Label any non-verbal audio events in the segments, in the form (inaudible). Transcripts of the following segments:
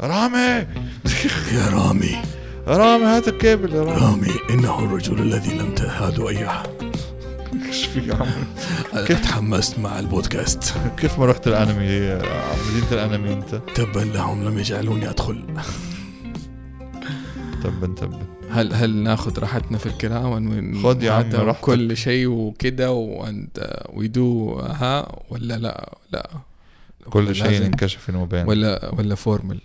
رامي. يا رامي. رامي هات الكيبل يا رامي. رامي إنه الرجل الذي لم تهادوا أيها. إيش يا عم كيف؟ تحمست مع البودكاست. كيف ما رحت الأنمي مدينة الأنمي أنت. تبا لهم لم يجعلوني أدخل. تبا تبا. هل هل ناخذ راحتنا في الكلام ون- خد يا عم راحتك. كل شيء وكده واند ويدو ها ولا لا؟ لا. كل شيء إنه open ولا ولا formal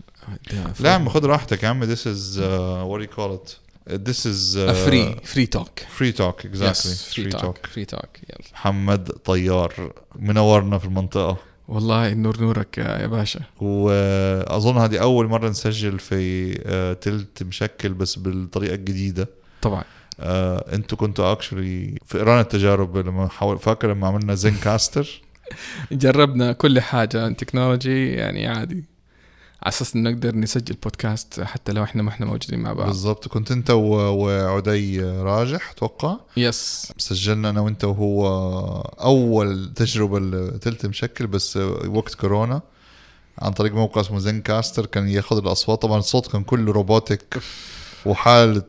لا عم خذ راحتك يا عم. This is uh, what do you call it? This is uh, فري فري توك free talk exactly. free free talk talk free talk يلا محمد طيار منورنا في المنطقة. والله النور نورك يا باشا. وأظن هذه أول مرة نسجل في آه، تلت مشكل بس بالطريقة الجديدة. طبعا. آه، أنتوا كنتوا actually في إيران التجارب لما حاول فاكر لما عملنا Zencastr (laughs) جربنا كل حاجة technology يعني عادي. على أساس نقدر نسجل بودكاست حتى لو إحنا ما إحنا موجودين مع بعض. بالضبط. كنت أنت و- وعدي راجح أتوقع؟ yes سجلنا أنا وأنت وهو أول تجربة لتلت مشكل بس وقت كورونا عن طريق موقع اسمه Zencastr كان ياخذ الأصوات. طبعا الصوت كان كله robotic وحالة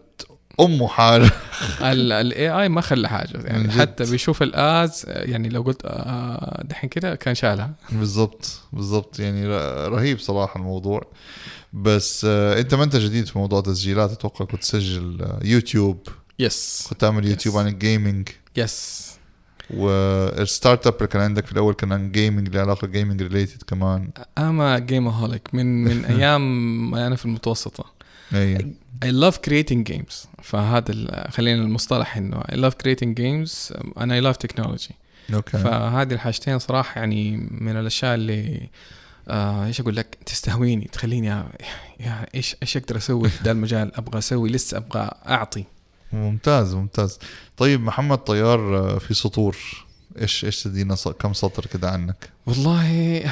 امه حاله ال AI ما خلى حاجة يعني. حتى بيشوف ال uhs يعني لو قلت آه، دحين كده كان شالها. بالضبط بالضبط يعني رهيب صراحة الموضوع. بس آه، أنت ما أنت جديد في موضوع تسجيلات؟ أتوقع كنت تسجل آه، يوتيوب. yes كنت تعمل يوتيوب Yes. عن ال gaming yes وال startup اللي كان عندك في الأول كان عن gaming له علاقة gaming related كمان. I'm a gameholic من من (laughs) أيام ما أنا في المتوسطة. اي I love creating games. فهذا خلينا المصطلح إنه I love creating games and I love technology. okay. فهذه الحاجتين صراحة يعني من الأشياء اللي آه إيش أقول لك؟ تستهويني تخليني يا يا إيش إيش أقدر أسوي في ذا المجال؟ أبغى أسوي لسه أبغى أعطي. ممتاز ممتاز. طيب محمد طيار آه، في سطور. إيش إيش تدينا كم سطر كده عنك؟ والله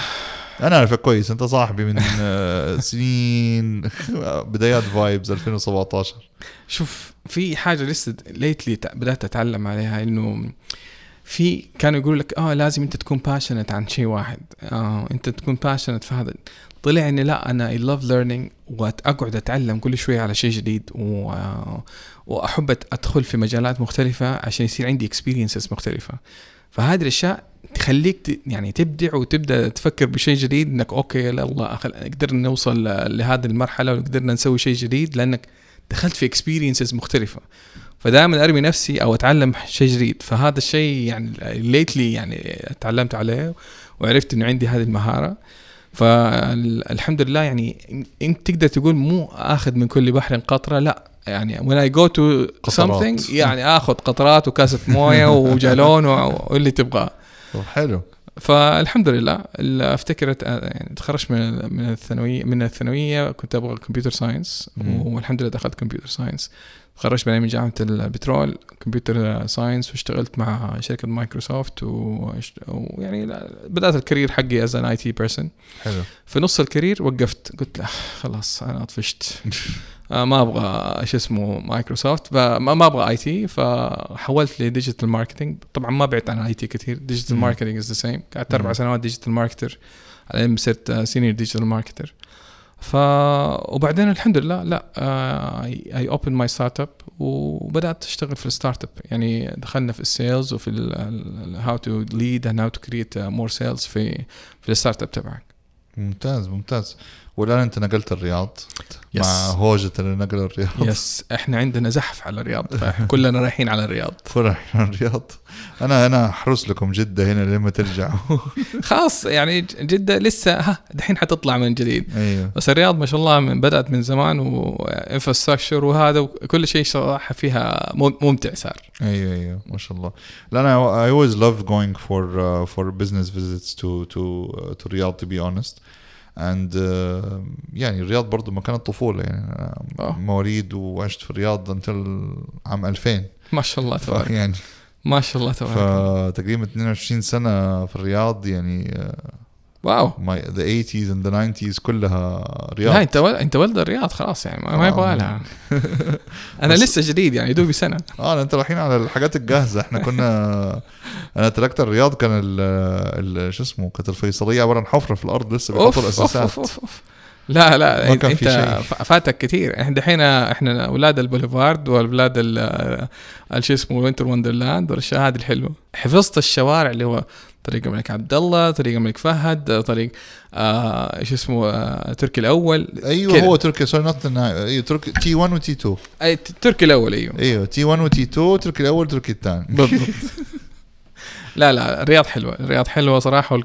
أنا أعرفك كويس أنت صاحبي من آه، (laughs) سنين (laughs) بدايات Vibes 2017 شوف في حاجة لسه lately بدأت أتعلم عليها إنه في كانوا يقولوا لك آه لازم أنت تكون passionate عن شيء واحد. آه أنت تكون passionate في هذا. طلع إني لا أنا I love learning واقعد أتعلم كل شوية على شيء جديد و... وأحب أدخل في مجالات مختلفة عشان يصير عندي experiences مختلفة. فهذه الأشياء تخليك ت... يعني تبدع وتبدأ تفكر بشيء جديد إنك okay الله. قدرنا نوصل لهذه المرحلة وقدرنا نسوي شيء جديد لأنك دخلت في experiences مختلفة. فدائما أرمي نفسي أو أتعلم شيء جديد. فهذا الشيء يعني lately يعني تعلمت عليه وعرفت إنه عندي هذه المهارة. فالحمد لله يعني إنت تقدر تقول مو آخذ من كل بحر قطرة لا. يعني when I go to something يعني آخذ قطرات وكاسة موية (laughs) وجالون واللي تبغاه. طب حلو. فالحمد لله ال- أفتكر أت- يعني تخرجت من من الثانويه من الثانوية كنت أبغى computer science. والحمد لله دخلت computer science تخرجت من جامعة البترول computer science واشتغلت مع شركة مايكروسوفت ويعني بدأت ال career حقي as an IT person حلو. في نص ال career وقفت قلت لا خلاص أنا طفشت (laughs) ما أبغى شو اسمه مايكروسوفت فما ما أبغى IT فحولت ل digital marketing طبعا ما بعدت عن IT كثير. digital. marketing is the same قعدت أربع. سنوات digital marketer بعدين صرت senior digital marketer ف وبعدين الحمد لله لا I open my startup وبدأت أشتغل في ال startup يعني دخلنا في ال sales وفي how to lead and how to create more sales في في ال startup تبعك. ممتاز ممتاز. والآن أنت نقلت الرياض Yes. مع هوجة اللي نقل الرياض. yes إحنا عندنا زحف على الرياض (laughs) فكلنا رايحين على الرياض. فرح الرياض. أنا أنا احرس لكم جدة هنا لما ترجعوا. (laughs) خلاص يعني جدة لسه ها دحين حتطلع من جديد. أيوه. بس الرياض ما شاء الله من بدأت من زمان وانفراستراكشر وهذا وكل شيء صراحة فيها مم- ممتع صار. أيوه أيوه ما شاء الله. لا أنا I always love going for uh, for business visits to to uh, to Riyadh to be honest. And uh, يعني الرياض برضو مكان الطفولة يعني آه. مواليد وعشت في الرياض انتل عام 2000 ما شاء الله تبارك. يعني ما شاء الله تبارك. فتقريبا 22 سنة في الرياض يعني uh, واو. my, the 80s and the 90s كلها رياض. لا انت ول... انت ولد الرياض خلاص يعني ما, ما آه. يبغى لها. (laughs) أنا لسه جديد يعني دوبي سنة. آه أنت رايحين على الحاجات الجاهزة. إحنا كنا أنا تركت الرياض كان ال ال- شو اسمه كانت الفيصلية عبارة عن حفرة في الأرض لسه بيحطوا الأساسات. أوف، أوف، أوف. لا لا ما كان إنت في شيء. فاتك كثير إحنا دحين إحنا أولاد البوليفارد وأولاد ال- شو اسمه Winter Wonderland والاشياء هذه الحلوة. حفظت الشوارع اللي هو طريق الملك عبد الله طريق الملك فهد طريق آه إيش اسمه آه تركي الأول. أيوه كده. هو تركي sorry not أيوه تركي T 1 و T 2 أي تركي الأول أيوه. أيوه T 1 و T 2 تركي الأول تركي الثاني. بالضبط. (laughs) لا لا الرياض حلوة الرياض حلوة صراحة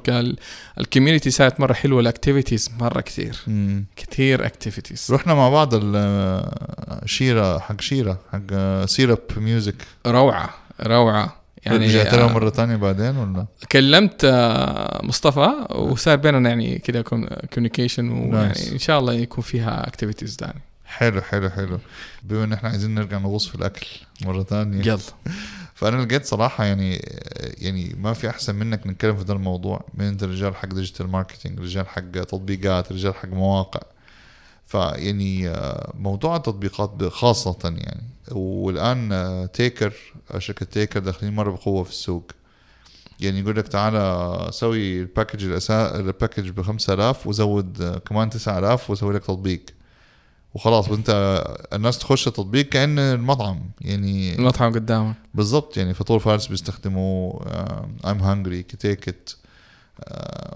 وال community side مرة حلوة ال activities مرة كثير. مم. كثير activities رحنا مع بعض ال- شيرة حق شيرة حق syrup music روعة روعة. يعني رجعت لهم آه، مرة ثانية بعدين ولا؟ كلمت آه، مصطفى وصار بيننا يعني كذا communication ويعني. إن شاء الله يكون فيها activities ثانية حلو حلو حلو. بما إن إحنا عايزين نرجع نغوص في الأكل مرة ثانية يلا. (laughs) فأنا لقيت صراحة يعني يعني ما في أحسن منك نتكلم في ذا الموضوع من أنت رجال حق digital marketing رجال حق تطبيقات رجال حق مواقع. فيعني آه، موضوع التطبيقات خاصة يعني والآن آه، تيكر شركة تيكر داخلين مرة بقوة في السوق. يعني يقول لك تعالى سوي ال package الأسا... ال package ب 5000 وزود آه، كمان 9000 وسوي لك تطبيق. وخلاص وانت الناس تخش التطبيق كأن المطعم يعني المطعم قدامك. بالضبط يعني فطور فارس بيستخدموا I'm Hungry كتيكت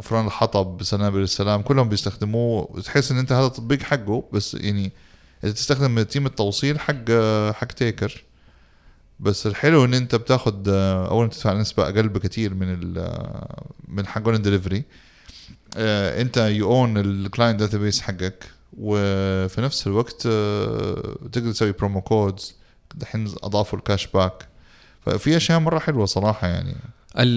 فران الحطب سنابل السلام كلهم بيستخدموه. تحس إن أنت هذا التطبيق حقه بس يعني انت تستخدم team التوصيل حق آه، حق تيكر. بس الحلو إن أنت بتاخد آه، اولا تدفع نسبة أقل بكثير من ال آه، من حقون الدليفري أنت you own ال client database حقك. وفي نفس الوقت آه، تقدر تسوي promo codes دحين أضافوا ال cash back ففي أشياء مرة حلوة صراحة يعني.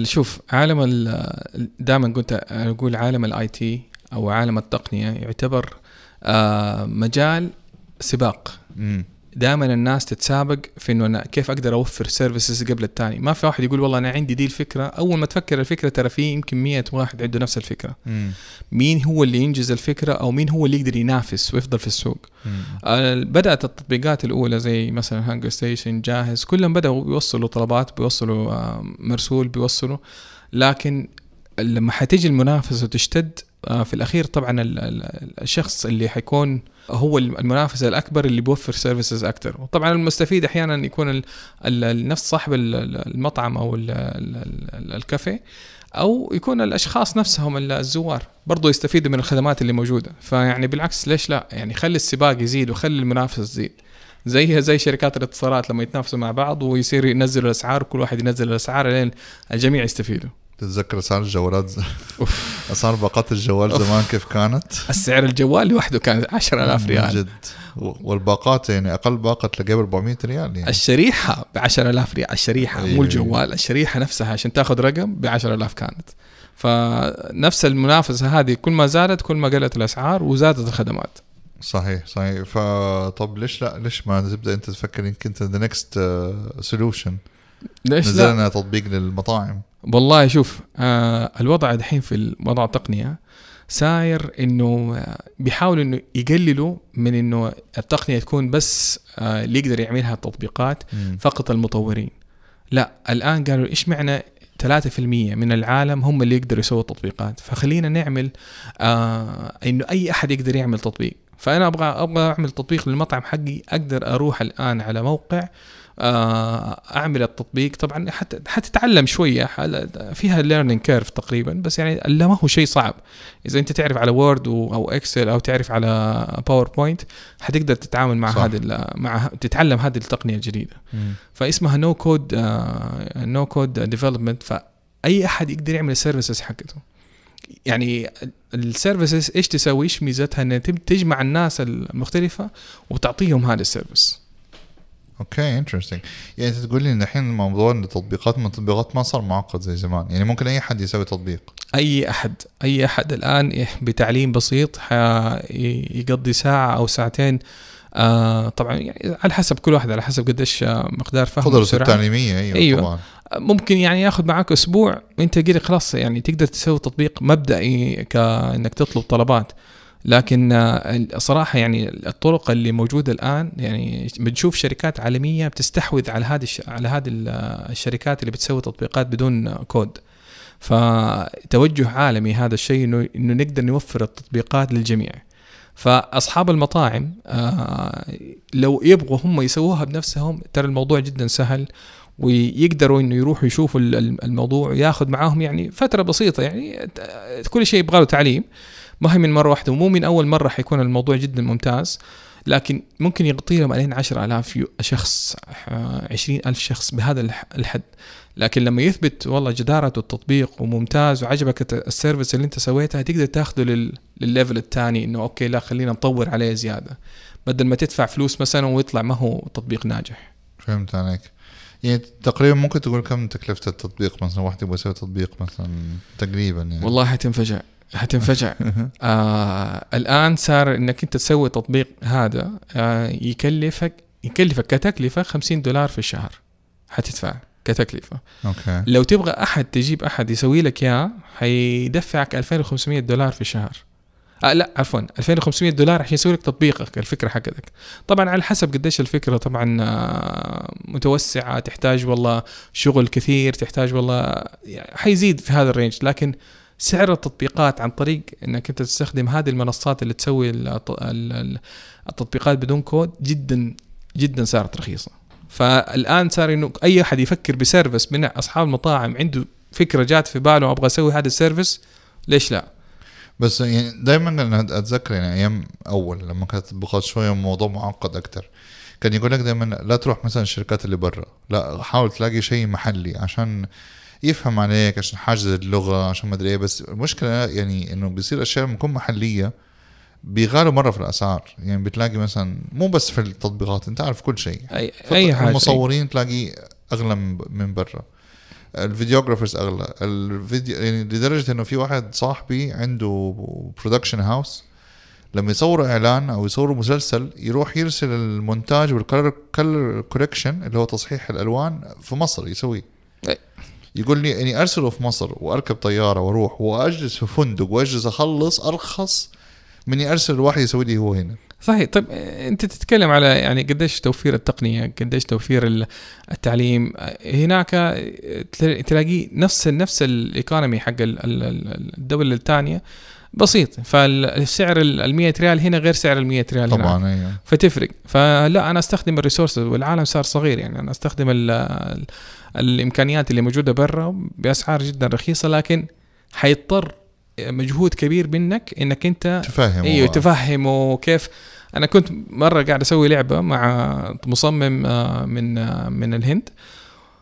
شوف عالم ال- دائما قلت أقول عالم ال IT أو عالم التقنية يعتبر آه، مجال سباق. دائما الناس تتسابق في إنه أنا كيف أقدر أوفر services قبل الثاني ما في واحد يقول والله أنا عندي دي الفكرة. أول ما تفكر الفكرة ترى في يمكن 100 واحد عنده نفس الفكرة. امم مين هو اللي ينجز الفكرة أو مين هو اللي يقدر ينافس ويفضل في السوق؟ آه، بدأت التطبيقات الأولى زي مثلا هانجر ستيشن جاهز كلهم بدأوا بيوصلوا طلبات بيوصلوا آه، مرسول بيوصلوا. لكن لما حتيجي المنافسة وتشتد في الأخير طبعا ال- ال- الشخص اللي حيكون هو المنافس الأكبر اللي بيوفر services أكثر وطبعا المستفيد أحيانا يكون نفس صاحب ال- ال- المطعم أو ال- ال- ال- الكافيه أو يكون الأشخاص نفسهم ال- الزوار برضو يستفيدوا من الخدمات اللي موجودة. فيعني بالعكس ليش لا؟ يعني خلي السباق يزيد وخلي المنافسة تزيد. زيها زي شركات الاتصالات لما يتنافسوا مع بعض ويصير ينزلوا الأسعار وكل واحد ينزل الأسعار لين الجميع يستفيدوا. تتذكر أسعار الجوالات؟ (laughs) ز- (laughs) أسعار باقات الجوال أوف. زمان كيف كانت؟ السعر الجوال لوحده كان 10000 من ريال. جد. والباقات يعني أقل باقة تلاقيها ب 400 ريال يعني. الشريحة ب 10000 ريال. الشريحة أيوة، مو الجوال الشريحة نفسها عشان تاخذ رقم ب 10000 كانت. فنفس المنافسة هذه كل ما زادت كل ما قلت الأسعار وزادت الخدمات. صحيح صحيح. فطب ليش لا؟ ليش ما تبدأ أنت تفكر يمكن أنت the next solution ليش نزل لا تطبيق للمطاعم. والله شوف آه الوضع دحين في الوضع التقنية صاير إنه آه، بيحاولوا إنه يقللوا من إنه التقنية تكون بس آه اللي يقدر يعملها التطبيقات مم. فقط المطورين. لا الآن قالوا إيش معنى 3% من العالم هم اللي يقدروا يسووا تطبيقات فخلينا نعمل آه إنه أي أحد يقدر يعمل تطبيق. فأنا أبغى أبغى أعمل تطبيق للمطعم حقي أقدر أروح الآن على موقع أعمل التطبيق. طبعا حتى حتتعلم شوية فيها learning curve تقريبا بس يعني لا ما هو شيء صعب. إذا أنت تعرف على Word أو Excel أو تعرف على PowerPoint حتقدر تتعامل مع. هذه مع تتعلم هذه التقنية الجديدة. فاسمها no code no code development فأي أحد يقدر يعمل ال services حقته. يعني ال services إيش تسوي؟ إيش ميزتها؟ تب- تجمع الناس المختلفة وتعطيهم هذا ال service okay interesting يعني أنت تقول لي إن الحين موضوع التطبيقات من التطبيقات ما صار معقد زي زمان. يعني ممكن أي حد يسوي تطبيق. أي أحد. أي أحد الآن بتعليم بسيط يقضي ساعة أو ساعتين آه طبعا يعني على حسب كل واحد على حسب قديش آه، مقدار فهمه قدرته. التعليمية أيوه, أيوة. طبعا. ممكن يعني ياخذ معك أسبوع انت كده خلاص يعني تقدر تسوي تطبيق مبدئي كانك تطلب طلبات. لكن آه، صراحة يعني الطرق اللي موجودة الآن يعني بنشوف شركات عالمية بتستحوذ على هذه على هذه ال- الشركات اللي بتسوي تطبيقات بدون كود. فتوجه عالمي هذا الشيء إنه إنه نقدر نوفر التطبيقات للجميع. فأصحاب المطاعم آه لو يبغوا هم يسووها بنفسهم ترى الموضوع جدا سهل ويقدروا إنه يروحوا يشوفوا ال- ال- الموضوع ياخذ معاهم يعني فترة بسيطة يعني كل شيء يبغى له تعليم. ما هي من مرة واحدة ومو من أول مرة حيكون الموضوع جدا ممتاز لكن ممكن يغطي لهم علينا 10000 يو- شخص آه، 20000 شخص بهذا الح- الحد. لكن لما يثبت والله جدارة التطبيق وممتاز وعجبك ال service اللي انت سويتها تقدر تاخذه لل... للل level الثاني إنه okay لا خلينا نطور عليه زيادة. بدل ما تدفع فلوس مثلا ويطلع ما هو تطبيق ناجح. فهمت عليك. يعني تقريبا ممكن تقول كم تكلفة التطبيق مثلا؟ واحد يبغى يسوي تطبيق مثلا تقريبا يعني. والله حتنفجع. حتنفجع (laughs) آه الآن صار إنك أنت تسوي تطبيق هذا آه يكلفك يكلفك كتكلفة 50 دولار في الشهر. حتدفع كتكلفة. okay. لو تبغى أحد تجيب أحد يسوي لك إياه حيدفعك 2500 دولار في الشهر. آه لا عفوا 2500 دولار عشان يسوي لك تطبيقك الفكرة حقتك. طبعا على حسب قديش الفكرة طبعا آه، متوسعة تحتاج والله شغل كثير تحتاج والله يعني حيزيد في هذا ال range. لكن سعر التطبيقات عن طريق إنك أنت تستخدم هذه المنصات اللي تسوي الت- ال- ال- التطبيقات بدون كود جدا جدا صارت رخيصة فالآن صار إنه أي أحد يفكر ب service من أصحاب المطاعم عنده فكرة جات في باله أبغى أسوي هذا السيرفيس ليش لا؟ بس يعني دائما أنا أتذكر يعني أيام أول لما كانت التطبيقات شوية موضوع معقد أكتر كان يقول لك دائما لا تروح مثلا الشركات اللي برا لا حاول تلاقي شيء محلي عشان يفهم عليك عشان حاجز اللغة عشان ما أدري إيه بس المشكلة يعني إنه بيصير أشياء لما تكون محلية بيغالوا مرة في الأسعار. يعني بتلاقي مثلا مو بس في التطبيقات أنت عارف كل شيء. اي أي حاجة المصورين تلاقي أغلى من من برا. ال videographers أغلى. الفيديو يعني لدرجة إنه في واحد صاحبي عنده production house لما يصوروا إعلان أو يصوروا مسلسل يروح يرسل المونتاج وال color color correction اللي هو تصحيح الألوان في مصر يسويه. يقول لي إني ارسله في مصر وأركب طيارة وأروح وأجلس في فندق وأجلس أخلص أرخص من إني أرسل واحد يسوي لي هو هنا. صحيح. طيب أنت تتكلم على يعني قديش توفير التقنية قديش توفير ال- التعليم. هناك تل- تلاقيه نفس نفس ال economy حق ال- ال- ال- الدولة الثانية. بسيط. فالسعر ال 100 ريال هنا غير سعر ال 100 ريال هناك. طبعا أيوه. فتفرق. فلا أنا أستخدم ال resources والعالم صار صغير يعني. أنا أستخدم ال الإمكانيات اللي موجودة برا بأسعار جدا رخيصة لكن حيضطر مجهود كبير منك إنك أنت تفهم إيوه تفهمه كيف. أنا كنت مرة قاعد أسوي لعبة مع مصمم آه، من آه، من الهند.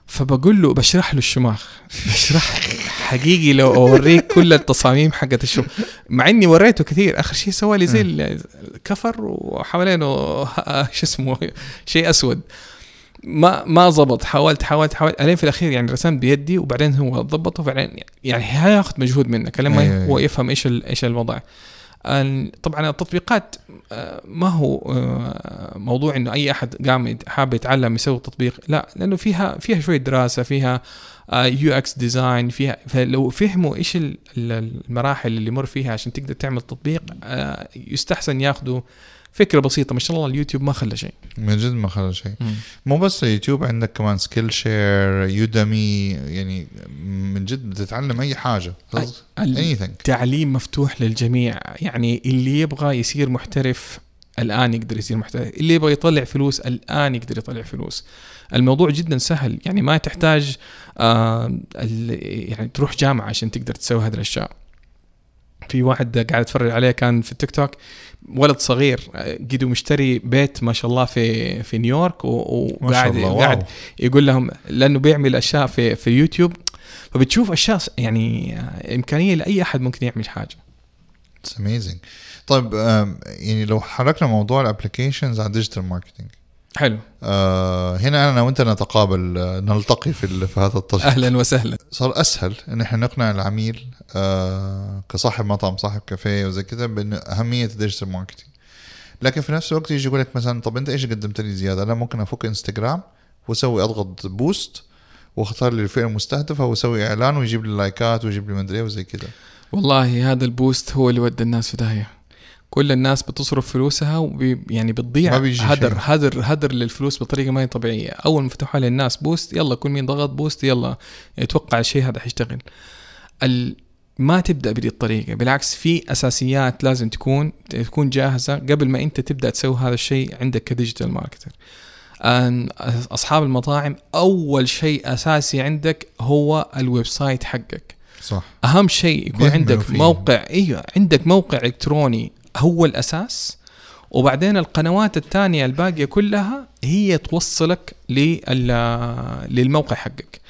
فبقول له بشرح له الشماخ. (laughs) بشرح حقيقي لو أوريك كل التصاميم حقت الشماخ. مع إني وريته كثير. آخر شيء سوى لي زي الكفر وحوالينه آه، شو اسمه شيء أسود. ما ما زبط حاولت حاولت حاولت. ألين في الأخير يعني رسمت بيدي وبعدين هو ضبطه وبعدين يعني هياخذ مجهود منك لما. هو يفهم إيش إيش الوضع. ال- طبعا التطبيقات آه، ما هو آه، موضوع إنه أي أحد قام حاب يتعلم يسوي تطبيق لا لأنه فيها فيها شوية دراسة فيها UX design فيها flow فهموا إيش ال- ال- المراحل اللي يمر فيها عشان تقدر تعمل تطبيق آه، يستحسن ياخذوا فكرة بسيطة ما شاء الله اليوتيوب ما خلى شيء. من جد ما خلى شيء. مو بس يوتيوب عندك كمان Skillshare Udemy يعني من جد بتتعلم أي حاجة. ال- anything. تعليم مفتوح للجميع. يعني اللي يبغى يصير محترف الآن يقدر يصير محترف. اللي يبغى يطلع فلوس الآن يقدر يطلع فلوس. الموضوع جدا سهل. يعني ما تحتاج آه يعني تروح جامعة عشان تقدر تسوي هذه الأشياء. في واحد قاعد اتفرج عليه كان في التيك توك ولد صغير قدو مشتري بيت ما شاء الله في في نيويورك وقاعد قاعد. يقول لهم لأنه بيعمل أشياء في في يوتيوب. فبتشوف أشياء يعني إمكانية لأي أحد ممكن يعمل حاجة. it's amazing طيب يعني لو حركنا موضوع ال applications على ال digital marketing حلو. آه هنا أنا وأنت نتقابل نلتقي في في هذا الطريق. أهلا وسهلا. صار أسهل إن إحنا نقنع العميل آه كصاحب مطعم صاحب كافيه وزي كذا بإن أهمية ال digital marketing لكن في نفس الوقت يجي يقول لك مثلا طب أنت إيش قدمت لي زيادة؟ أنا ممكن أفك إنستغرام وأسوي أضغط boost وأختار لي الفئة المستهدفة وأسوي إعلان ويجيب لي لايكات ويجيب لي مدري إيه وزي كذا. والله هذا ال boost هو اللي ودى الناس في داهية. كل الناس بتصرف فلوسها وبي يعني بتضيع هدر. هدر هدر للفلوس بطريقة ما هي طبيعية. أول ما فتحوا للناس boost يلا كل مين ضغط boost يلا. يتوقع الشيء هذا حيشتغل. ال ما تبدأ بهذه الطريقة. بالعكس في أساسيات لازم تكون تكون جاهزة قبل ما أنت تبدأ تسوي هذا الشيء عندك ك digital marketer. أن أصحاب المطاعم أول شيء أساسي عندك هو ال website حقك. صح. أهم شيء يكون عندك فيه. موقع إيوه عندك موقع إلكتروني هو الأساس. وبعدين القنوات الثانية الباقية كلها هي توصلك لل- للموقع حقك.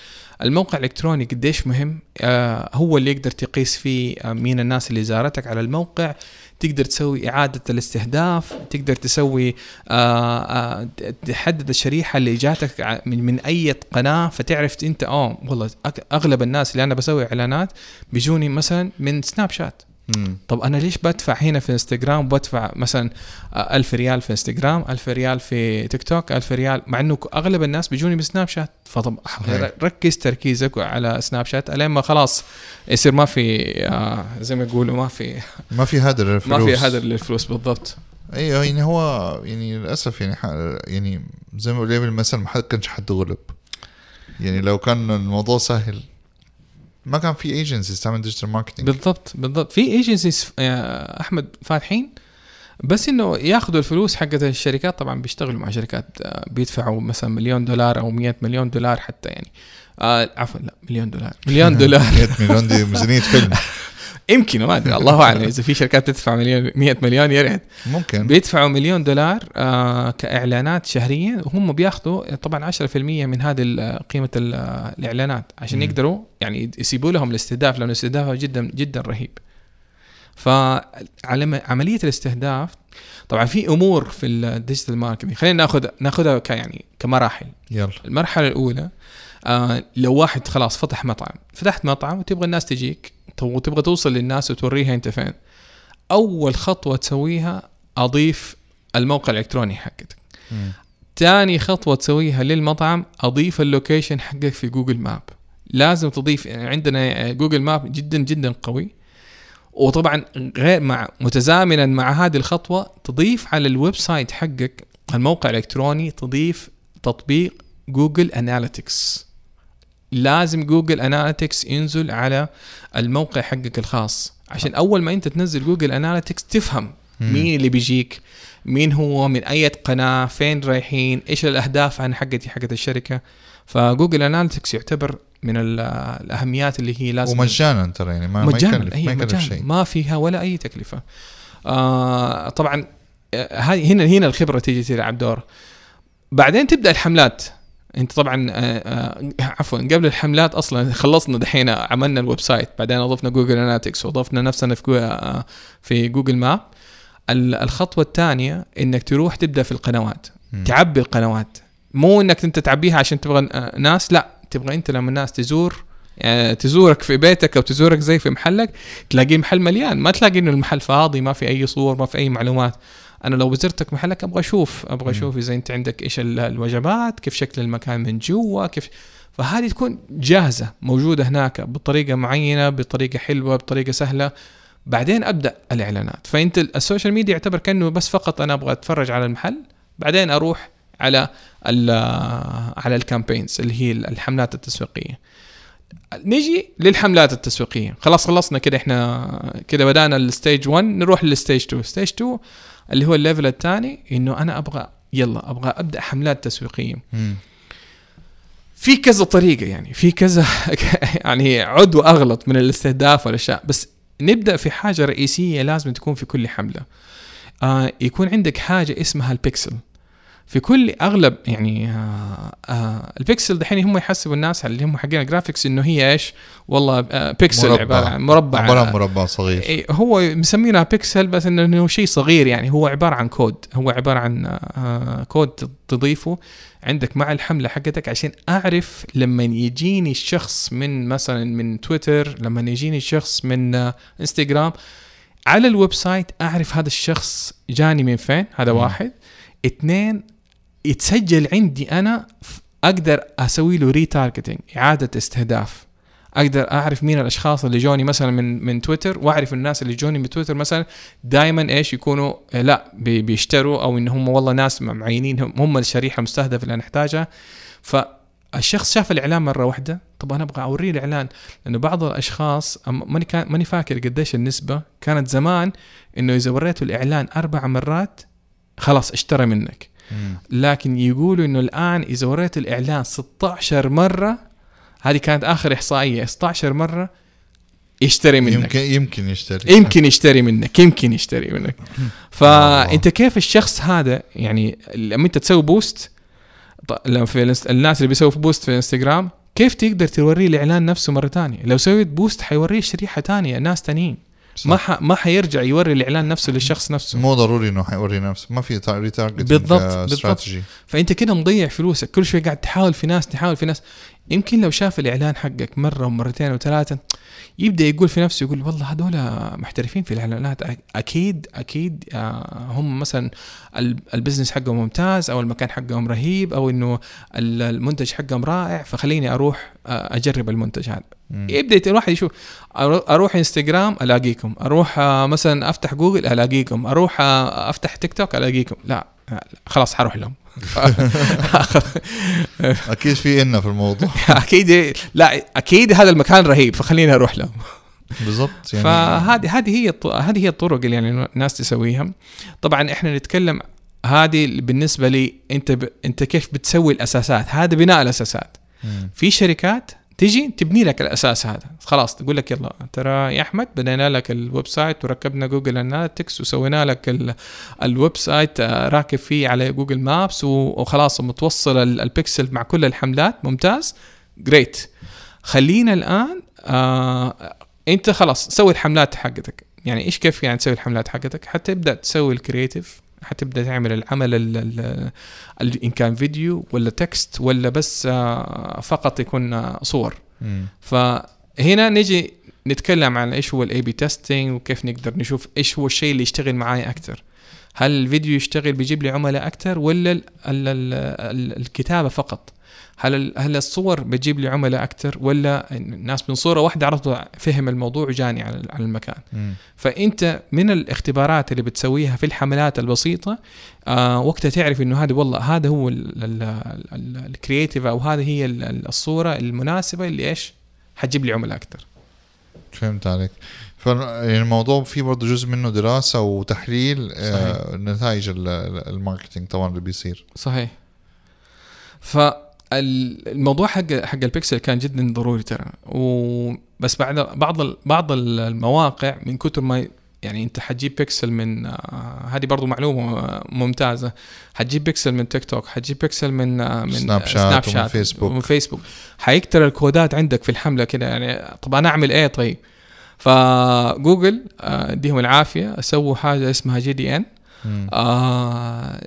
الموقع الإلكتروني قديش مهم؟ آه هو اللي يقدر تقيس فيه آه مين الناس اللي زارتك على الموقع. تقدر تسوي إعادة الاستهداف تقدر تسوي آه تحدد الشريحة اللي جاتك من, من أي قناة. فتعرف أنت آه والله أغلب الناس اللي أنا بسوي إعلانات بيجوني مثلا من سناب شات مم. طب أنا ليش بدفع هنا في انستغرام بدفع مثلا ألف ريال في انستغرام ألف ريال في تيك توك ألف ريال؟ مع إنه أغلب الناس بيجوني بسناب شات. فطب صحيح. ركز تركيزك على سناب شات. إلين ما خلاص يصير ما في آه زي ما يقولوا ما في (laughs) ما في هدر ما للفلوس في هدر للفلوس بالضبط. أيوه يعني هو يعني للأسف يعني يعني زي ما بقول المثل ما حد كانش حد غلب. يعني لو كان الموضوع سهل ما كان في agencies تعمل digital marketing بالضبط بالضبط. في agencies أحمد فاتحين بس إنه ياخذوا الفلوس حقت الشركات. طبعا بيشتغلوا مع شركات آه، بيدفعوا مثلا مليون دولار أو 100 مليون دولار حتى يعني. آه عفوا لا مليون دولار. (laughs) مليون دولار. 100 مليون دي ميزانية فيلم. (laughs) يمكن ما أدري. الله أعلم. إذا في شركات بتدفع مليون 100 مليون يا ريت ممكن. بيدفعوا مليون دولار آه كإعلانات شهريا وهم بياخذوا طبعا 10% من هذه ال- قيمة ال- الإعلانات عشان مم. يقدروا يعني يسيبوا لهم الاستهداف لأنه استهدافها جدا جدا رهيب. فعمليه الاستهداف طبعا في أمور في ال digital marketing خلينا ناخذ ناخذها يعني كمراحل. يلا. المرحلة الأولى آه لو واحد خلاص فتح مطعم فتحت مطعم وتبغى الناس تجيك وتبغى توصل للناس وتوريها انت فين. أول خطوة تسويها أضيف الموقع الإلكتروني حقك. مم. تاني خطوة تسويها للمطعم أضيف ال location حقك في جوجل map. لازم تضيف يعني عندنا جوجل map جدا جدا قوي. وطبعا غير مع متزامنا مع هذه الخطوة تضيف على ال website حقك الموقع الإلكتروني تضيف تطبيق جوجل analytics. لازم جوجل analytics ينزل على الموقع حقك الخاص. عشان أول ما أنت تنزل جوجل analytics تفهم. مين اللي بيجيك مين هو من أي قناة فين رايحين إيش الأهداف عن حقتي حقت الشركة. فجوجل analytics يعتبر من ال- الأهميات اللي هي لازم ومجانا ترى يعني ما مجانا ما يكلف هي ما يكلف شيء. ما فيها ولا أي تكلفة. آه طبعا آه، هنا هنا الخبرة تيجي تلعب دور. بعدين تبدأ الحملات. انت طبعا آه، آه، عفوا قبل الحملات أصلا خلصنا دحين عملنا ال website بعدين أضفنا جوجل analytics وأضفنا نفسنا في آه، في جوجل map ال- الخطوة الثانية إنك تروح تبدأ في القنوات مم. تعبي القنوات. مو إنك أنت تعبيها عشان تبغى ناس لا تبغى أنت لما الناس تزور يعني تزورك في بيتك أو تزورك زي في محلك تلاقي المحل مليان. ما تلاقي إنه المحل فاضي ما في أي صور ما في أي معلومات. أنا لو زرتك محلك أبغى أشوف أبغى. أشوف إذا أنت عندك إيش ال- الوجبات كيف شكل المكان من جوا كيف فهذه تكون جاهزة موجودة هناك بطريقة معينة بطريقة حلوة بطريقة سهلة. بعدين أبدأ الإعلانات. فأنت ال- ال social media يعتبر كأنه بس فقط أنا أبغى أتفرج على المحل بعدين أروح على ال على ال campaigns اللي هي الحملات التسويقية. نيجي للحملات التسويقية. خلاص خلصنا كده إحنا كده بدأنا ال stage 1 نروح لل stage 2 stage 2 اللي هو ال level الثاني إنه أنا أبغى يلا أبغى أبدأ حملات تسويقية. مم. في كذا طريقة يعني في كذا (laughs) يعني عد وأغلط من الاستهداف والأشياء. بس نبدأ في حاجة رئيسية لازم تكون في كل حملة. آه يكون عندك حاجة اسمها البيكسل. في كل أغلب يعني آه آه البيكسل دحين هم يحسبوا الناس اللي هم حقين ال graphics إنه هي إيش؟ والله آه بيكسل مربع. عبارة عن مربع عباره عن مربع صغير إيه، هو مسمينها بيكسل بس إنه شيء صغير يعني هو عبارة عن كود هو عبارة عن آه، كود تضيفه عندك مع الحملة حقتك عشان أعرف لما يجيني الشخص من مثلا من تويتر لما يجيني الشخص من آه، إنستغرام على ال website أعرف هذا الشخص جاني من فين هذا. واحد اثنين يتسجل عندي أنا أقدر أسوي له retargeting إعادة استهداف. أقدر أعرف مين الأشخاص اللي جوني مثلا من من تويتر وأعرف الناس اللي جوني من تويتر مثلا دائما إيش يكونوا آه، لا بي- بيشتروا أو إن هم والله ناس معينين هم- الشريحة المستهدفة اللي أنا أحتاجها. فالشخص شاف الإعلان مرة واحدة طب أنا أبغى أوريه الإعلان. لأنه بعض الأشخاص ماني كان ماني فاكر قديش النسبة كانت زمان إنه إذا وريته الإعلان أربع مرات خلاص اشترى منك. لكن يقولوا إنه الآن إذا وريت الإعلان 16 مرة هذه كانت آخر إحصائية 16 مرة يشتري منك. يمكن يمكن يشتري. يمكن يشتري منك يمكن يشتري منك. فأنت كيف الشخص هذا يعني لما أنت تسوي post في الناس اللي بيسووا post في الانستغرام كيف تقدر توريه الإعلان نفسه مرة ثانية؟ لو سويت post حيوريه شريحة ثانية ناس تانيين. صح. ما ح... ما حيرجع يوري الإعلان نفسه للشخص نفسه. مو ضروري إنه حيوري نفسه. ما في retarget بالضبط، بالضبط. فأنت كده مضيع فلوسك. كل شوي قاعد تحاول في ناس تحاول في ناس. يمكن لو شاف الإعلان حقك مرة ومرتين وثلاثة يبدأ يقول في نفسه يقول والله هذول محترفين في الإعلانات أكيد أكيد آه، هم مثلا ال- ال business حقهم ممتاز أو المكان حقهم رهيب أو إنه ال- المنتج حقهم رائع فخليني أروح آه، أجرب المنتج هذا. يبدأ الواحد يشوف أروح إنستغرام ألاقيكم أروح آه، مثلا أفتح جوجل ألاقيكم أروح أفتح تيك توك ألاقيكم. لا لا، خلاص حروح لهم. (laughs) أكيد في إنا في الموضوع. (laughs) أكيد لا أكيد هذا المكان رهيب فخليني أروح له بالضبط يعني فهذه هذه هي هذه هي الطرق اللي يعني الناس تسويها. طبعا إحنا نتكلم هذه بالنسبة لي أنت ب... أنت كيف بتسوي الأساسات؟ هذا بناء الأساسات. مم. في شركات تيجي تبني لك الأساس هذا. خلاص تقول لك يلا ترى يا أحمد بدينا لك ال website وركبنا Google Analytics وسوينا لك ال- ال website آه، راكب فيه على Google Maps وخلاص متوصل ال- البكسل مع كل الحملات. ممتاز. great خلينا الآن آه أنت خلاص سوي الحملات حقتك. يعني إيش كيف يعني تسوي الحملات حقتك؟ حتبدا تسوي ال creative حتبدأ تعمل العمل ال ال ال إن كان فيديو ولا text ولا بس آه فقط يكون آه صور. مم. فهنا نجي نتكلم عن إيش هو ال A/B testing وكيف نقدر نشوف إيش هو الشيء اللي يشتغل معاي أكثر هل الفيديو يشتغل بيجيب لي عملاء أكثر ولا ال ال ال ال الكتابة فقط؟ هل هل الصور بتجيب لي عملاء أكثر ولا الناس من صورة واحدة عرفوا فهم الموضوع وجاني على المكان. مم. فأنت من الاختبارات اللي بتسويها في الحملات البسيطة آه وقتها تعرف إنه هذا والله هذا هو ال creative أو هذه هي ال- ال- الصورة المناسبة اللي إيش؟ حتجيب لي عملاء أكثر فهمت عليك. ف يعني الموضوع فيه برضه جزء منه دراسة وتحليل آه نتائج ال- ال- ال marketing طبعا اللي بيصير. صحيح. فالموضوع حق حق البيكسل كان جدا ضروري ترى وبس بعد بعض بعض المواقع من كثر ما يعني أنت حتجيب بيكسل من آه، هذه برضو معلومة آه، ممتازة حتجيب بيكسل من تيك توك حتجيب بيكسل من آه، من سناب شات ومن فيسبوك. ومن فيسبوك حيكتر ال codeات عندك في الحملة كده يعني طب أنا أعمل إيه طيب فجوجل آه، يديهم العافية سووا حاجة اسمها GDN. آه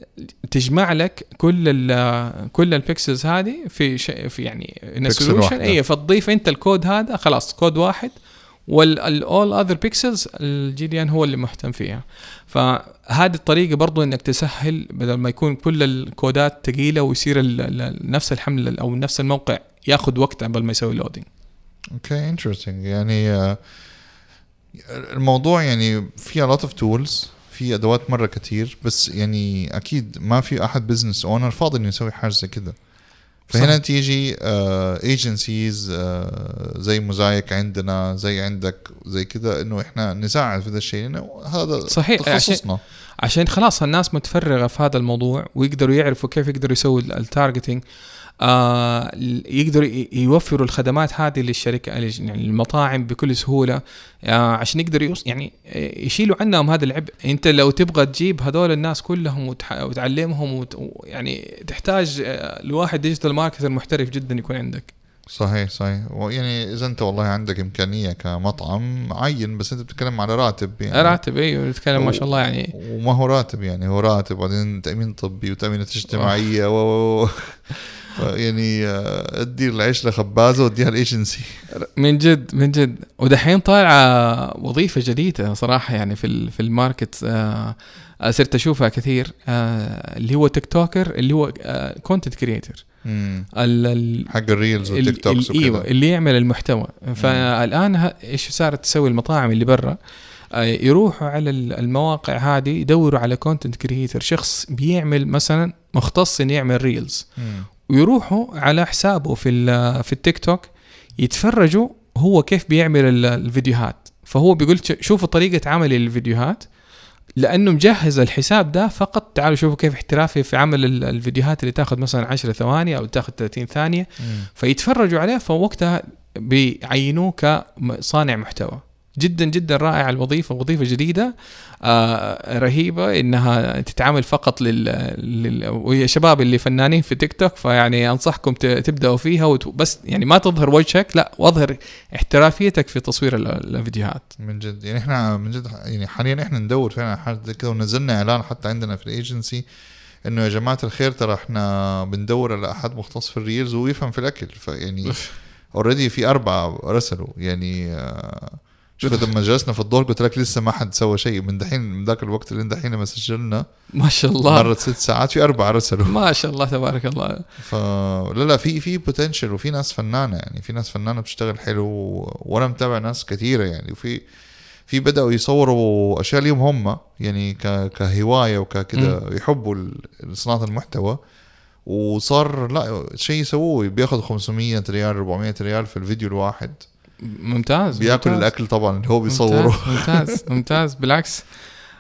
تجمع لك كل ال كل ال pixels هذه في شيء في يعني solution. اي فتضيف أنت الكود هذا خلاص كود واحد. وال all other pixels ال GDN هو اللي مهتم فيها. فهذه الطريقة برضو إنك تسهل بدل ما يكون كل ال codeات ثقيله ويصير ال- ال- نفس الحمل أو نفس الموقع ياخذ وقت قبل ما يسوي loading okay interesting يعني آه، الموضوع يعني في a lot of tools. في أدوات مرة كتير بس يعني أكيد ما في أحد business owner فاضي إنه يسوي حاجة زي كده. فهنا. تيجي agencies زي موزايك عندنا زي عندك زي كده إنه إحنا نساعد في ذا الشيء هذا صحيح، تخصصنا. عشان خلاص الناس متفرغة في هذا الموضوع ويقدروا يعرفوا كيف يقدروا يسووا ال- ال targeting آه يقدروا ي- يوفروا الخدمات هذه للشركة يعني المطاعم بكل سهولة. آه عشان يقدروا يعني آه، يشيلوا عنهم هذا العبء. انت لو تبغى تجيب هذول الناس كلهم وتعلمهم وت... يعني تحتاج لواحد digital marketer محترف جدا يكون عندك. صحيح صحيح. ويعني إذا أنت والله عندك إمكانية كمطعم عين بس أنت بتتكلم على راتب يعني. راتب أيوه نتكلم ما شاء الله يعني. وما هو راتب يعني هو راتب بعدين تأمين طبي وتامينات اجتماعية و- يعني ادي العيش لخبازة واديها الايجنسي من جد من جد. ودحين طالعة وظيفة جديدة صراحة يعني في في ال market آه آه، صرت أشوفها كثير اللي هو TikToker اللي هو content creator حق ال reels وال TikToks إيوه اللي يعمل المحتوى. فالآن إيش صارت تسوي المطاعم اللي برا؟ يروحوا على ال- المواقع هذه يدوروا على content creator شخص بيعمل مثلا مختص إنه يعمل reels. ويروحوا على حسابه في في التيك توك يتفرجوا هو كيف بيعمل ال- الفيديوهات. فهو بيقول شوفوا طريقة عملي للفيديوهات لأنه مجهز الحساب ده فقط تعالوا شوفوا كيف احترافي في عمل ال- الفيديوهات اللي تاخذ مثلا 10 ثواني أو تاخذ 30 ثانية. فيتفرجوا عليه فوقتها بيعينوه كصانع محتوى. جدا جدا رائع الوظيفة وظيفة جديدة آه رهيبة إنها تتعامل فقط لل, لل... ويا شباب اللي فنانين في تيك توك فيعني أنصحكم ت... تبدأوا فيها وت... بس يعني ما تظهر وجهك لا واظهر احترافيتك في تصوير ال- الفيديوهات. من جد يعني إحنا من جد يعني حاليا إحنا ندور فعلا على حاجة زي كده ونزلنا إعلان حتى عندنا في الإيجنسي إنه يا جماعة الخير ترى إحنا بندور على أحد مختص في ال reels ويفهم في الأكل فيعني already في أربعة رسلوا يعني آه، شوف لما جلسنا في الدور قلت لك لسه ما حد سوى شيء. من دحين من ذاك الوقت اللي دحين لما سجلنا ما شاء الله. مرت ست ساعات في أربعة رسلوا. ما شاء الله تبارك الله. ف لا لا في في potential وفي ناس فنانة يعني. في ناس فنانة بتشتغل حلو وأنا متابع ناس كثيرة يعني. وفي في بدأوا يصوروا أشياء ليهم هم يعني ك كهواية وككده يحبوا صناعة المحتوى. وصار لا شيء يسووه بياخذ 500 ريال 400 ريال في الفيديو الواحد. ممتاز بياكل ممتاز. الأكل طبعا اللي هو بيصوره. ممتاز (laughs) ممتاز, بالعكس.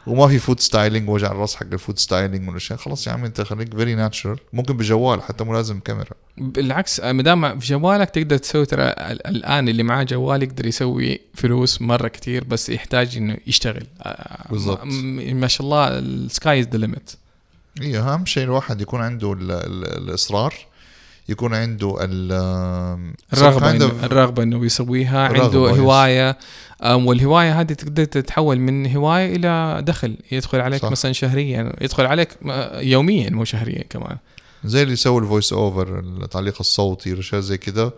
وما في food styling وجع الرأس حق ال food styling والاشياء خلاص يا عمي انت خليك very natural ممكن بجوال حتى مو لازم كاميرا بالعكس ما دام في جوالك تقدر تسوي ترى ال- الآن اللي معاه جوال يقدر يسوي فلوس مرة كتير بس يحتاج إنه يشتغل. آه، بالضبط. م- ما شاء الله ال sky is the limit إيه أهم شيء الواحد يكون عنده ال ال الإصرار. يكون عنده ال الرغبة kind of- الرغبة إنه يسويها عنده. هواية والهواية هذه تقدر تتحول من هواية إلى دخل يدخل عليك صح. مثلا شهريا يدخل عليك آه، يوميا مو شهريا كمان زي اللي يسوي ال voice over التعليق الصوتي والاشياء زي كده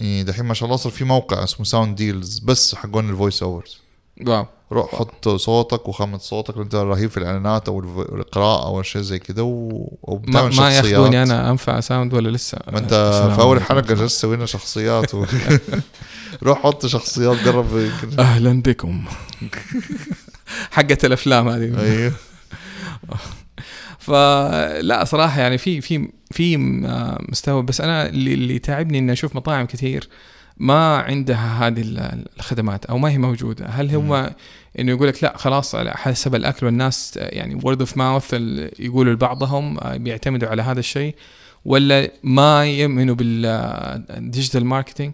يعني دحين ما شاء الله صار في موقع اسمه ساوند ديلز بس حقون ال voice overs wow. روح حط صوتك وخامة صوتك انت رهيب في الإعلانات أو القراءة أو شيء زي كده و- ما, ما ياخذوني أنا أنفع sound ولا لسه؟ ما انت في أول. حلقة جلست تسوي لنا شخصيات و... (laughs) روح حط شخصيات قرب أهلا بكم. حقت الأفلام هذه. أيوه. فلا صراحة يعني في في في مستوى بس أنا اللي, اللي تعبني إني أشوف مطاعم كثير ما عندها هذه ال- الخدمات أو ما هي موجودة. هل هو إنه يقول لك لا خلاص على حسب الأكل والناس يعني word of mouth يقولوا لبعضهم آه، بيعتمدوا على هذا الشيء. ولا ما يؤمنوا بال digital marketing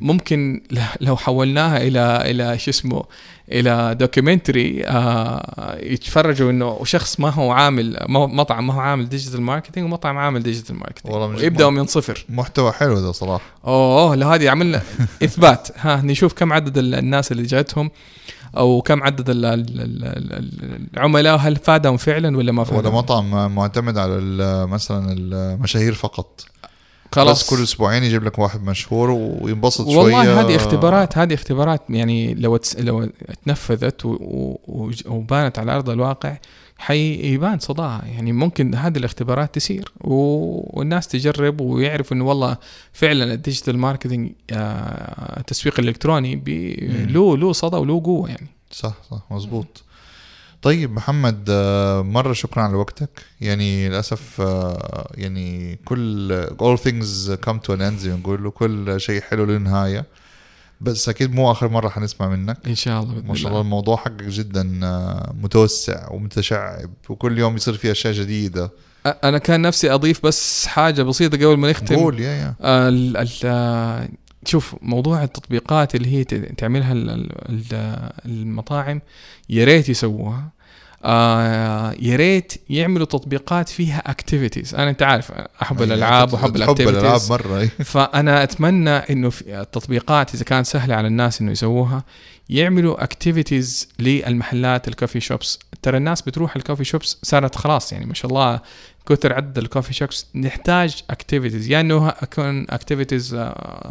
ممكن (laughs) لو حولناها إلى إلى شو اسمه إلى documentary آه يتفرجوا إنه شخص ما هو عامل مطعم ما هو عامل digital marketing ومطعم عامل digital marketing والله ويبدأوا من صفر. محتوى حلو ده صراحة. أوه أوه، هذه عملنا إثبات. (laughs) ها نشوف كم عدد ال- الناس اللي جاتهم. أو كم عدد ال- ال- ال- ال- العملاء هل فادهم فعلا ولا ما ولا فادهم؟ مطعم معتمد على مثلا المشاهير فقط. خلاص. كل أسبوعين يجيب لك واحد مشهور وينبسط شوية. والله هذه اختبارات هذه اختبارات يعني لو تس لو تنفذت وبانت على أرض الواقع حيبان صداها. يعني ممكن هذه الاختبارات تسير و- والناس تجرب ويعرف إنه والله فعلا ال digital marketing آه، التسويق الإلكتروني. له له صدى وله قوة يعني. صح صح مزبوط طيب محمد آه، مرة شكرا على وقتك. يعني للأسف آه، يعني كل all things come to an end زي ما نقول كل شيء حلو له نهاية بس أكيد مو آخر مرة حنسمع منك. إن شاء الله ما شاء الله. الموضوع حقك جدا آه، متوسع ومتشعب وكل يوم يصير فيه أشياء جديدة. أ- أنا كان نفسي أضيف بس حاجة بسيطة قبل ما نختم. قول يا يا. ال ال شوف موضوع التطبيقات اللي هي تعملها ال- ال- ال- المطاعم يا ريت يسووها. آه يا ريت يعملوا تطبيقات فيها activities أنا أنت عارف أحب الألعاب وأحب ال activities مرة أي. فأنا أتمنى إنه في التطبيقات إذا كانت سهلة على الناس إنه يسووها يعملوا activities للمحلات ال coffee shops ترى الناس بتروح ال coffee shops صارت خلاص يعني ما شاء الله كثر عدد ال coffee shops نحتاج activities يا إنه أكون activities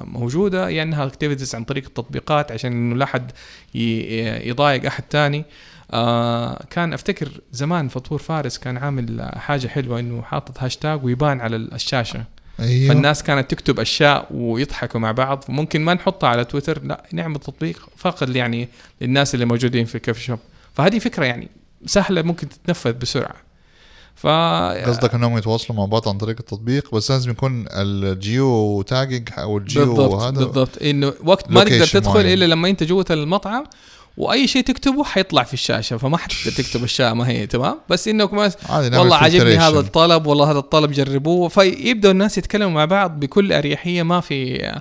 موجودة يا إنها activities عن طريق التطبيقات عشان إنه لا أحد ي- يضايق أحد تاني. آه كان أفتكر زمان فطور فارس كان عامل حاجة حلوة إنه حاطط هاشتاج ويبان على الشاشة. أيوه. فالناس كانت تكتب أشياء ويضحكوا مع بعض. وممكن ما نحطها على تويتر لا نعمل تطبيق فقط يعني للناس اللي موجودين في ال coffee shop. فهذه فكرة يعني سهلة ممكن تتنفذ بسرعة. ف قصدك إنهم يتواصلوا مع بعض عن طريق التطبيق بس لازم يكون ال geo tagging أو ال geo بالضبط هذا بالضبط. إنه وقت ما تقدر تدخل معين. إلا لما أنت جوة المطعم وأي شيء تكتبه حيطلع في الشاشة فما حتقدر تكتب اشياء ما هي تمام؟ بس إنك ما والله عجبني. هذا الطلب والله هذا الطلب جربوه. فيبدأوا الناس يتكلموا مع بعض بكل أريحية ما في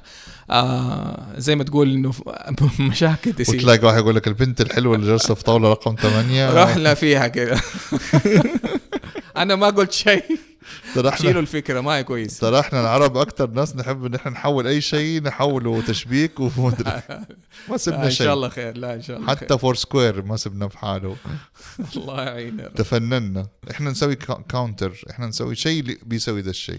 آه زي ما تقول إنه (laughs) مشاكل تصير وتلاقي واحد يقول لك البنت الحلوة اللي جالسه في طاولة رقم 8 رحنا فيها كذا (laughs) أنا ما قلت شيء. ترى إحنا شيلوا الفكرة ما هي كويس. ترى إحنا العرب أكثر ناس نحب إن إحنا نحول أي شيء نحوله تشبيك ومدري (laughs) ما سبنا إن شاء شيء الله خير لا إن شاء الله خير. حتى فور سكوير ما سبنا في حاله الله يعيننا تفننا. إحنا نسوي كا- counter إحنا نسوي شيء اللي بيسوي ذا الشيء.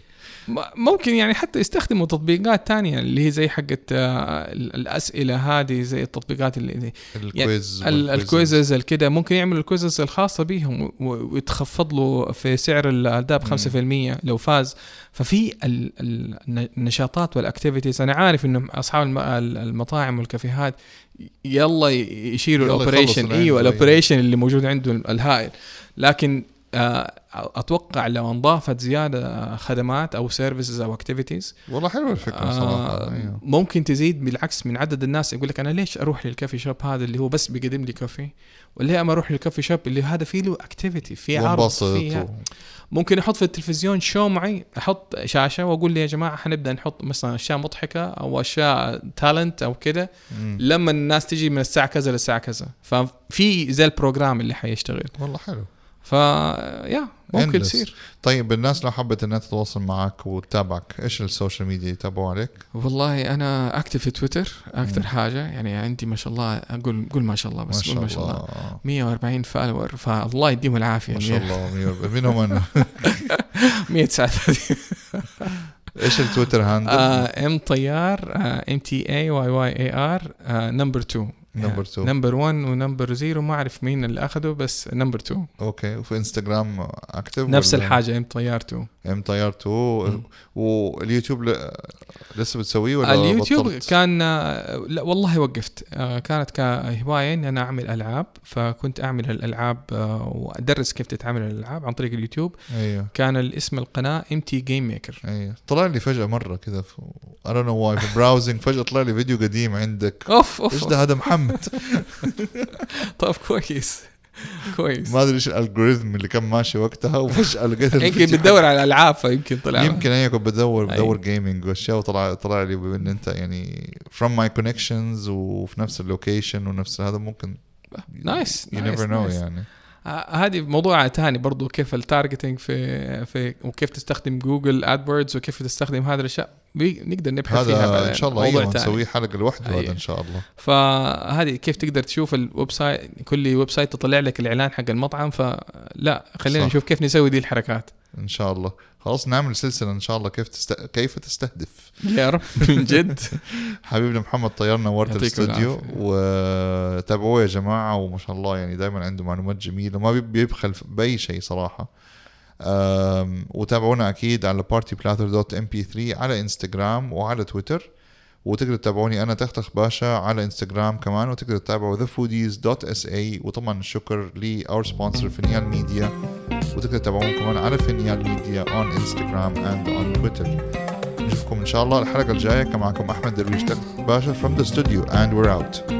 ممكن يعني حتى يستخدموا تطبيقات تانية اللي هي زي حقت آه، ال- الأسئلة هذه زي التطبيقات اللي ال quiz ال- وال quizzes. ال quizzes الكده ممكن يعملوا ال quizzes الخاصة بيهم ويتخفض له في سعر ال up 5% لو فاز. ففي ال- ال- النشاطات وال activities أنا عارف انه أصحاب الم- المطاعم والكافيهات يلا يشيلوا ال operation إيوه عنده، ال operation اللي موجود عنده الهائل. لكن آه، أتوقع لو انضافت زيادة خدمات أو services أو activities والله حلوة الفكرة صراحة آه أيوه. ممكن تزيد بالعكس من عدد الناس. يقول لك أنا ليش أروح لل coffee shop هذا اللي هو بس بيقدم لي coffee؟ ولا أما أروح لل coffee shop اللي هذا فيه له activity في عرض فيه ممكن أحط في التلفزيون show معي أحط شاشة وأقول لي يا جماعة حنبدا نحط مثلا أشياء مضحكة أو أشياء talent أو كده مم. لما الناس تجي من الساعة كذا للساعة كذا. ففي زي ال program اللي حيشتغل. والله حلو. ف يا ممكن. يصير طيب الناس لو حبت إنها تتواصل معك وتتابعك إيش ال social media يتابعوا عليك؟ والله أنا active في تويتر أكثر مم. حاجة يعني عندي ما شاء الله أقول قول ما شاء الله ما بس شاء قول الله ما شاء الله 140 follower فالله يديهم العافية ما شاء الله منهم أنا (laughs) 100 ساعه (laughs) إيش التويتر handle؟ ام طيار M T A Y Y A R نمبر 2 نمبر 2 نمبر 1 ونمبر 0 ما أعرف مين اللي أخذه بس نمبر 2 أوكي وفي انستغرام active نفس الحاجة ام طيار 2 ام طيار 2 مم. واليوتيوب. لسه بتسويه ولا اليوتيوب بطلت؟ كان لا والله وقفت. آه، كانت كهواية إني أنا أعمل ألعاب فكنت أعمل الالعاب آه، وأدرس كيف تتعمل الألعاب عن طريق اليوتيوب. أيوه. كان الاسم القناة ام تي Game Maker أيوه. طلع لي فجأة مرة كذا في I don't know why في browsing فجأة طلع لي فيديو قديم عندك. أوف إيش أوف. ده هذا محمد. (laughs) طيب كويس. (laughs) كويس ما أدري إيش ال algorithm اللي كان ماشي وقتها وفجأة (laughs) لقيت يمكن بتدور على الألعاب فيمكن طلع يمكن أيوه كنت بدور. بدور gaming وأشياء وطلع طلع لي بأن أنت يعني from my connections وفي نفس اللوكيشن ونفس هذا ممكن nice never know nice. يعني هذه موضوع ثاني برضو كيف ال targeting في في وكيف تستخدم Google AdWords وكيف تستخدم هذه الأشياء نقدر نبحث فيها هذا. إن شاء الله أيوه. نسويه حلقة لوحده هذا أيوة. إن شاء الله فهذه كيف تقدر تشوف ال website كل website تطلع لك الإعلان حق المطعم فلا خلينا صح. نشوف كيف نسوي دي الحركات إن شاء الله. خلاص نعمل سلسلة إن شاء الله كيف تست... كيف تستهدف. يا رب من جد. (laughs) حبيبنا محمد طيار نورت الاستوديو. وتابعوه يا جماعة وما شاء الله يعني دائما عنده معلومات جميلة ما بي- بيبخل بأي شيء صراحة. وتابعونا أكيد على partyplatter.mp3 على انستغرام وعلى تويتر وتقدر تتابعوني أنا تختخ باشا على إنستغرام كمان وتقدر تتابعوا thefoodies.sa وطبعا الشكر ل our sponsor فينيال ميديا. وتقدر تتابعون كمان على فينيال ميديا on انستغرام and on تويتر نشوفكم إن شاء الله الحلقة الجاية كان معكم أحمد درويش تختخ باشا from the studio and we're out.